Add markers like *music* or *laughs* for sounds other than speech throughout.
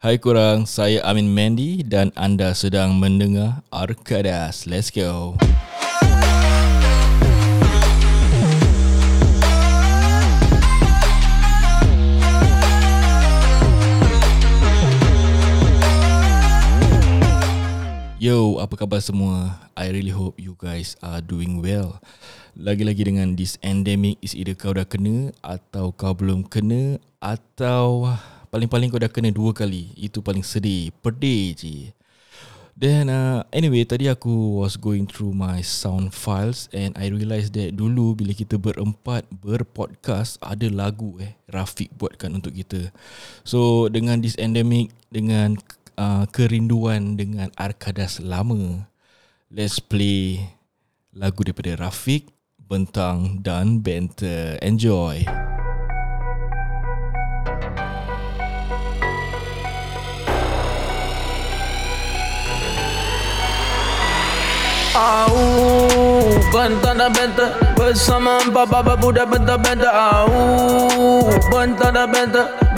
Hai korang, saya Amin Mandy dan anda sedang mendengar Arkadas. Let's go. Yo, apa khabar semua? I really hope you guys are doing well. Lagi-lagi dengan this endemic is either kau dah kena atau kau belum kena atau paling-paling kau dah kena dua kali. Itu paling sedih. Pedih je. Then uh, anyway tadi aku was going through my sound files and I realised that dulu bila kita berempat berpodcast ada lagu eh Rafiq buatkan untuk kita. So dengan this endemic dengan uh, kerinduan dengan Arkadas lama let's play lagu daripada Rafiq Bentang dan Benter. Enjoy. Au, bentang dan benta Bersama empat baba budak benta-benta Au, bentang dan benta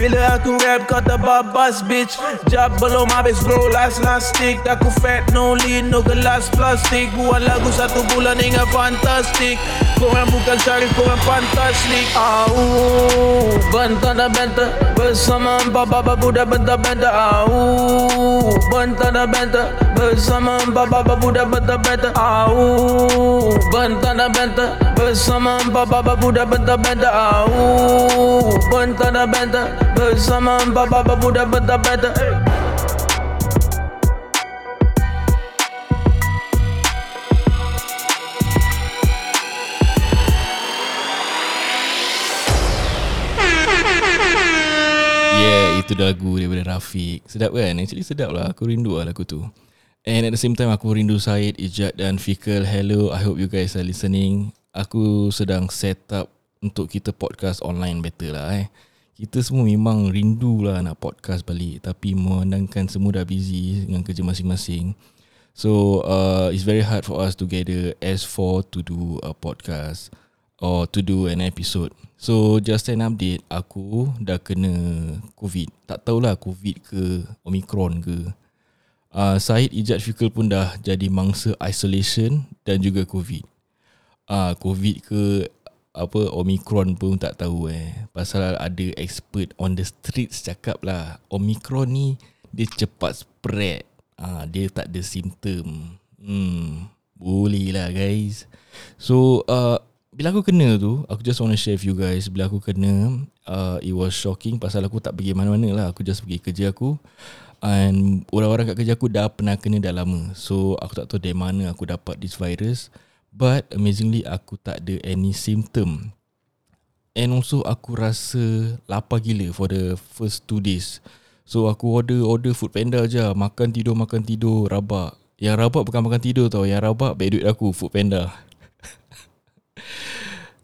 Bila aku rap kata babas bitch. Jab belum habis bro. Last last stick. Aku fat no lead no gelas plastik. Buat lagu satu bulan hingga fantastik. Korang bukan syarif korang fantastik. Au Bentang dan benta Bersama empat baba budak benta-benta Au Bentang dan benta Bersama empat baba budak benta-benta Au Bentang dan Bersama empat baba budak benta-benta Au Bentang dan benta Bersama empat baba budak benta-benta Yeah, itu lagu daripada Rafiq. Sedap kan? Actually sedap lah. Aku rindu lah lagu tu. And at the same time, aku rindu Syed, Ijat dan Fikal. Hello, I hope you guys are listening. Aku sedang set up untuk kita podcast online better lah eh. Kita semua memang rindu lah nak podcast balik. Tapi memandangkan semua dah busy dengan kerja masing-masing. So, uh, it's very hard for us to gather S4 to do a podcast or to do an episode. So just an update, aku dah kena COVID. Tak tahulah COVID ke Omicron ke. Uh, Syed Ijat Fikul pun dah jadi mangsa isolation dan juga COVID. Uh, COVID ke apa Omicron pun tak tahu eh. Pasal ada expert on the streets cakap lah Omicron ni dia cepat spread. Uh, dia tak ada simptom. Hmm, boleh lah guys. So uh, bila aku kena tu Aku just want to share with you guys Bila aku kena uh, It was shocking Pasal aku tak pergi mana-mana lah Aku just pergi kerja aku And Orang-orang kat kerja aku Dah pernah kena dah lama. So aku tak tahu Dari mana aku dapat this virus. But amazingly Aku tak ada any symptom. And also aku rasa Lapar gila For the first two days. So aku order Order food panda je Makan tidur Makan tidur Rabak. Yang rabak bukan makan tidur tau. Yang rabak Baik duit aku Food panda. *laughs*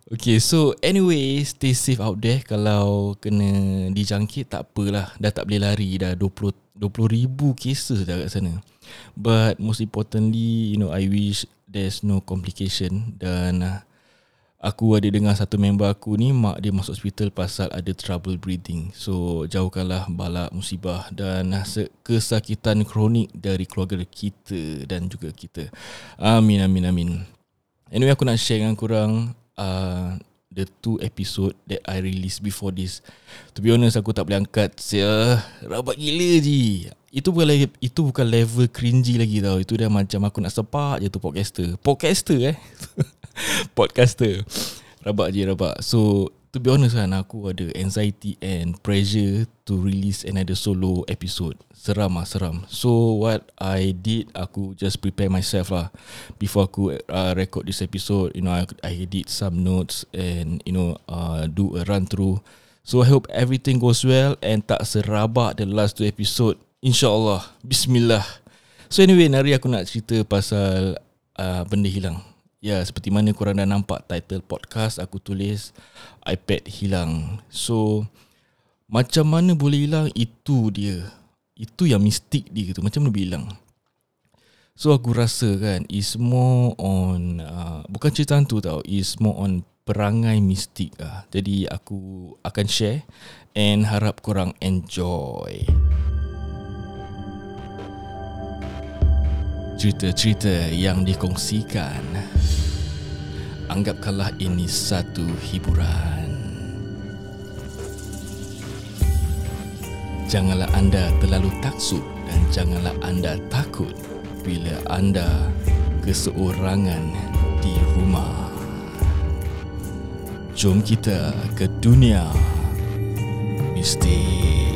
Okay so anyway Stay safe out there. Kalau kena dijangkit Tak apalah. Dah tak boleh lari Dah 20 20 ribu cases dah kat sana. But most importantly You know I wish There's no complication. Dan uh, Aku ada dengar satu member aku ni Mak dia masuk hospital Pasal ada trouble breathing. So jauhkanlah balak musibah Dan uh, kesakitan kronik Dari keluarga kita Dan juga kita. Amin amin amin. Anyway aku nak share dengan korang uh, The two episode that I release before this. To be honest aku tak boleh angkat Sia, Rabat gila je. Itu bukan, itu bukan level cringy lagi tau. Itu dah macam aku nak sepak je tu podcaster. Podcaster eh? *laughs* Podcaster. Rabak je rabak. So to be honest kan Aku ada anxiety and pressure To release another solo episode Seram lah seram So what I did Aku just prepare myself lah Before aku uh, record this episode You know I, I did some notes And you know uh, Do a run through So I hope everything goes well and tak serabak the last two episode. InsyaAllah. Bismillah. So anyway, hari aku nak cerita pasal uh, benda hilang. Ya, seperti mana korang dah nampak title podcast aku tulis iPad hilang. So macam mana boleh hilang itu dia. Itu yang mistik dia tu. Macam mana boleh hilang? So aku rasa kan Is more on uh, Bukan cerita hantu tau Is more on Perangai mistik lah Jadi aku Akan share And harap korang enjoy Cerita-cerita yang dikongsikan Anggapkanlah ini satu hiburan Janganlah anda terlalu taksub Dan janganlah anda takut bila anda keseorangan di rumah. Jom kita ke dunia mistik.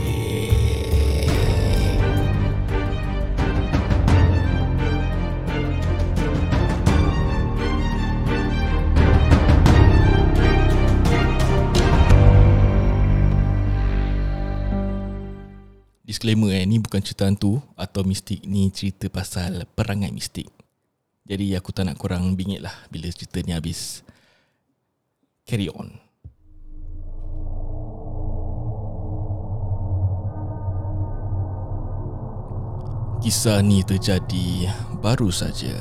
Disclaimer eh, ni bukan cerita hantu atau mistik, ni cerita pasal perangai mistik. Jadi aku tak nak korang bingit lah bila cerita ni habis. Carry on. Kisah ni terjadi baru saja.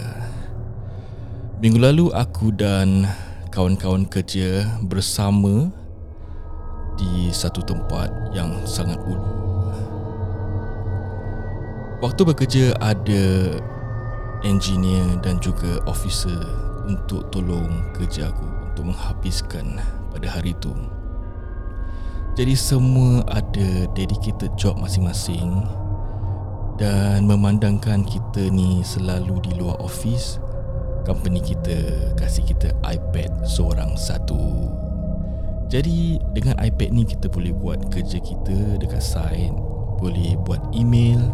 Minggu lalu aku dan kawan-kawan kerja bersama di satu tempat yang sangat ulu Waktu bekerja ada engineer dan juga officer untuk tolong kerja aku untuk menghabiskan pada hari itu. Jadi semua ada dedicated job masing-masing dan memandangkan kita ni selalu di luar office, company kita kasih kita iPad seorang satu. Jadi dengan iPad ni kita boleh buat kerja kita dekat site, boleh buat email,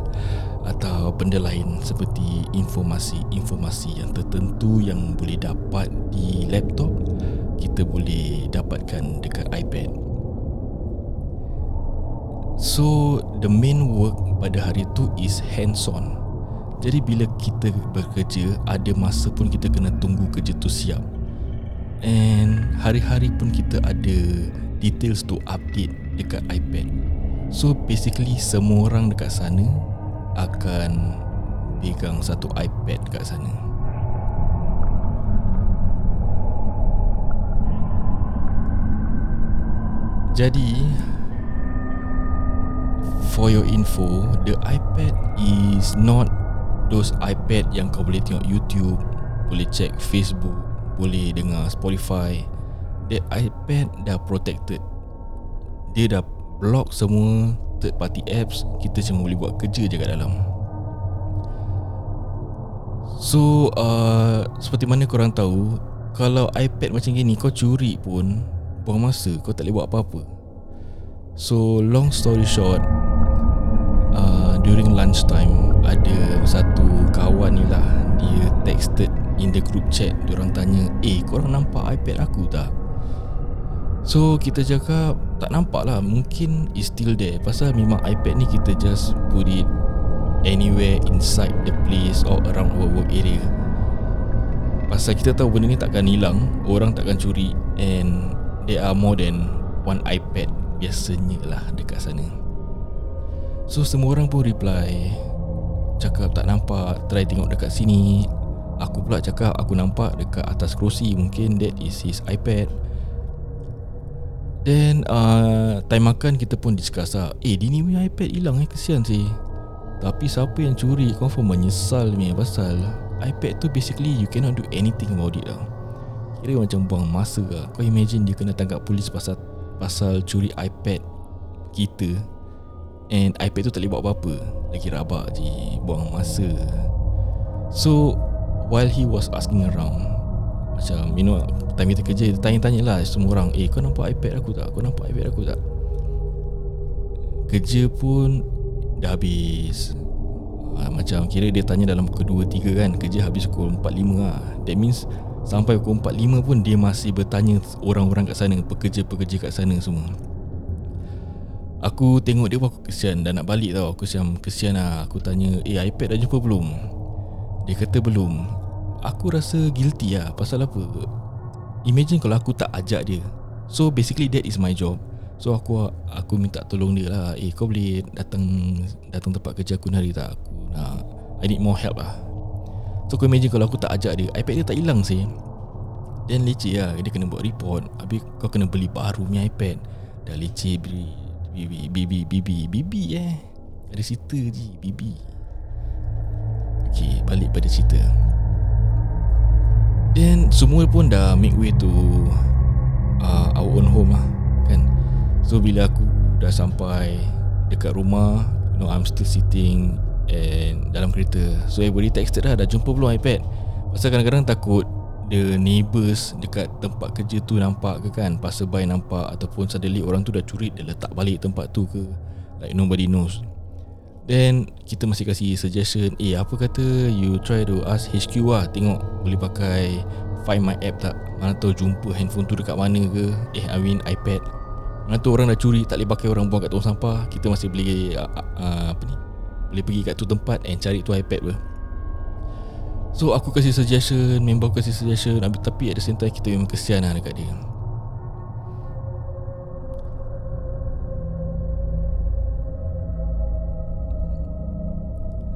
atau benda lain seperti informasi-informasi yang tertentu yang boleh dapat di laptop kita boleh dapatkan dekat iPad. So the main work pada hari tu is hands on. Jadi bila kita bekerja ada masa pun kita kena tunggu kerja tu siap. And hari-hari pun kita ada details to update dekat iPad. So basically semua orang dekat sana akan pegang satu iPad kat sana. Jadi for your info, the iPad is not those iPad yang kau boleh tengok YouTube, boleh check Facebook, boleh dengar Spotify. The iPad dah protected. Dia dah block semua third party apps Kita cuma boleh buat kerja je kat dalam. So uh, Seperti mana korang tahu Kalau iPad macam gini Kau curi pun Buang masa Kau tak boleh buat apa-apa. So long story short uh, During lunch time Ada satu kawan ni lah Dia texted in the group chat Diorang tanya Eh korang nampak iPad aku tak? So kita cakap tak nampak lah Mungkin is still there. Pasal memang iPad ni kita just put it Anywhere inside the place Or around our work area. Pasal kita tahu benda ni takkan hilang Orang takkan curi And there are more than one iPad Biasanya lah dekat sana. So semua orang pun reply Cakap tak nampak Try tengok dekat sini. Aku pula cakap aku nampak dekat atas kerusi Mungkin that is his iPad Then uh, Time makan kita pun discuss lah. Eh Dini punya iPad hilang eh Kesian sih. Tapi siapa yang curi? Confirm menyesal ni Pasal. iPad tu basically You cannot do anything about it lah. Kira macam buang masa lah. Kau imagine dia kena tangkap polis Pasal Pasal curi iPad Kita. And iPad tu tak boleh buat apa-apa. Lagi rabak je Buang masa. So While he was asking around Macam you know time kita kerja Tanya-tanya lah semua orang Eh kau nampak iPad aku tak? Kau nampak iPad aku tak? Kerja pun dah habis. Ha, Macam kira dia tanya dalam pukul 2-3 kan Kerja habis pukul 4-5 lah That means sampai pukul 4-5 pun Dia masih bertanya orang-orang kat sana Pekerja-pekerja kat sana semua. Aku tengok dia pun aku kesian Dan nak balik tau. Aku kesian, kesian lah. Aku tanya Eh iPad dah jumpa belum? Dia kata belum Aku rasa guilty lah Pasal apa? Imagine kalau aku tak ajak dia. So basically that is my job. So aku aku minta tolong dia lah. Eh kau boleh datang Datang tempat kerja aku hari tak? Aku nak I need more help lah. So kau imagine kalau aku tak ajak dia iPad dia tak hilang sih. Then leceh lah. Dia kena buat report. Habis kau kena beli baru punya iPad. Dah leceh beli Bibi Bibi Bibi Bibi eh. Ada cerita je Bibi Okay balik pada cerita Then semua pun dah make way to uh, Our own home lah Kan? So bila aku dah sampai Dekat rumah You know I'm still sitting And dalam kereta. So everybody texted lah Dah jumpa belum iPad? Pasal kadang-kadang takut The neighbours Dekat tempat kerja tu Nampak ke kan? Passerby nampak Ataupun suddenly orang tu dah curi Dia letak balik tempat tu ke? Like nobody knows Then Kita masih kasih suggestion Eh apa kata You try to ask HQ lah Tengok Boleh pakai Find my app tak? Mana tahu jumpa handphone tu dekat mana ke? Eh I mean iPad. Mana tahu orang dah curi Tak boleh pakai orang buang kat tong sampah. Kita masih boleh uh, uh, Apa ni Boleh pergi kat tu tempat And cari tu iPad pun So aku kasih suggestion Member aku kasih suggestion Tapi at the same time Kita memang kesian lah dekat dia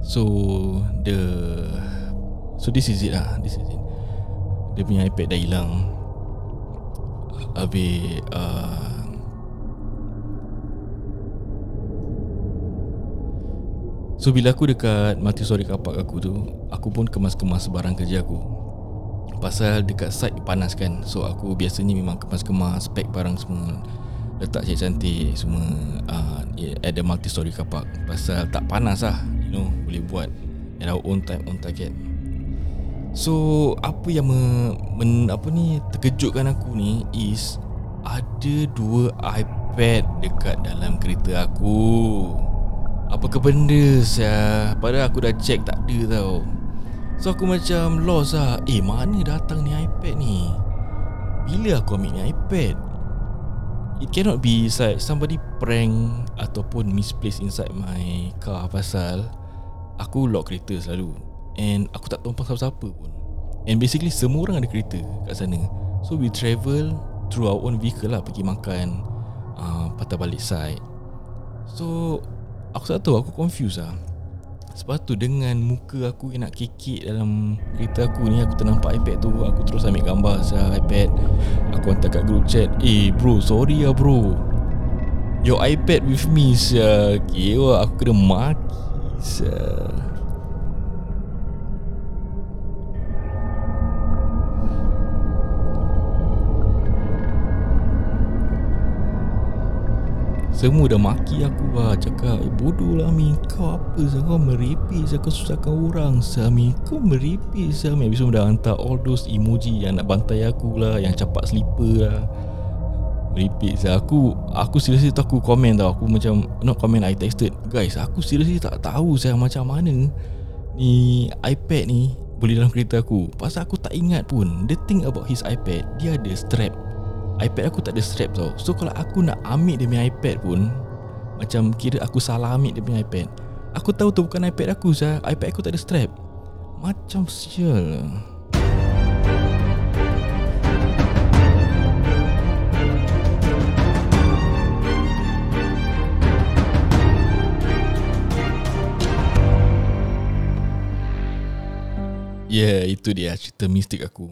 So The So this is it lah. This is it. Dia punya iPad dah hilang. Habis uh, So bila aku dekat multi-story kapak aku tu Aku pun kemas-kemas barang kerja aku. Pasal dekat site panas kan. So aku biasanya memang kemas-kemas Spek barang semua. Letak cantik-cantik semua. Uh, At the multi-story kapak. Pasal tak panas lah You know Boleh buat At our own time, own target. So Apa yang me, men, Apa ni Terkejutkan aku ni Is Ada dua iPad Dekat dalam kereta aku. Apa ke benda saya Padahal aku dah check tak ada tau. So aku macam lost lah Eh mana datang ni iPad ni? Bila aku ambil ni iPad? It cannot be like somebody prank Ataupun misplace inside my car Pasal Aku lock kereta selalu. And aku tak tahu pasal siapa pun. And basically semua orang ada kereta kat sana. So we travel Through our own vehicle lah. Pergi makan uh, Patah balik side. So Aku tak tahu. Aku confused lah. Sebab tu dengan muka aku yang nak kekek dalam kereta aku ni Aku ternampak iPad tu. Aku terus ambil gambar saya iPad. Aku hantar kat group chat. Eh bro sorry lah bro. Your iPad with me sia. Kira aku kena maki sia Semua dah maki aku lah Cakap eh, bodoh lah Mi Kau apa sah Kau meripis Kau susahkan orang sah Mi Kau meripis sah Mi Habis dah hantar all those emoji Yang nak bantai aku lah Yang capak slipper lah Meripis sah Aku Aku seriously tu aku komen tau. Aku macam Not comment I texted Guys aku seriously tak tahu saya Macam mana Ni iPad ni Boleh dalam kereta aku. Pasal aku tak ingat pun. The thing about his iPad Dia ada strap. iPad aku tak ada strap tau. So kalau aku nak ambil dia punya iPad pun Macam kira aku salah ambil dia punya iPad. Aku tahu tu bukan iPad aku sah iPad aku tak ada strap. Macam sial yeah, itu dia cerita mistik aku.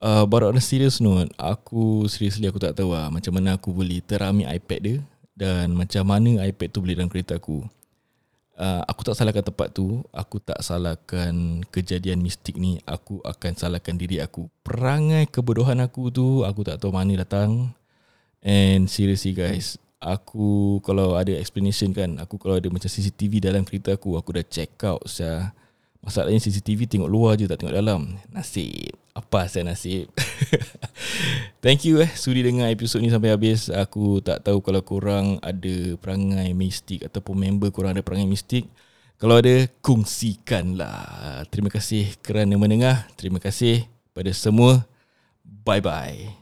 Uh, But on a serious note Aku seriously aku tak tahu lah Macam mana aku boleh teramik iPad dia Dan macam mana iPad tu boleh dalam kereta aku. Uh, Aku tak salahkan tempat tu Aku tak salahkan kejadian mistik ni Aku akan salahkan diri aku. Perangai kebodohan aku tu Aku tak tahu mana datang. And seriously guys Aku kalau ada explanation kan Aku kalau ada macam CCTV dalam kereta aku Aku dah check out saya Masalahnya CCTV tengok luar je tak tengok dalam. Nasib. Apa saya nasib? *laughs* Thank you eh Sudi dengar episod ni sampai habis. Aku tak tahu kalau korang ada perangai mistik Ataupun member korang ada perangai mistik. Kalau ada kongsikanlah. Terima kasih kerana mendengar. Terima kasih pada semua. Bye bye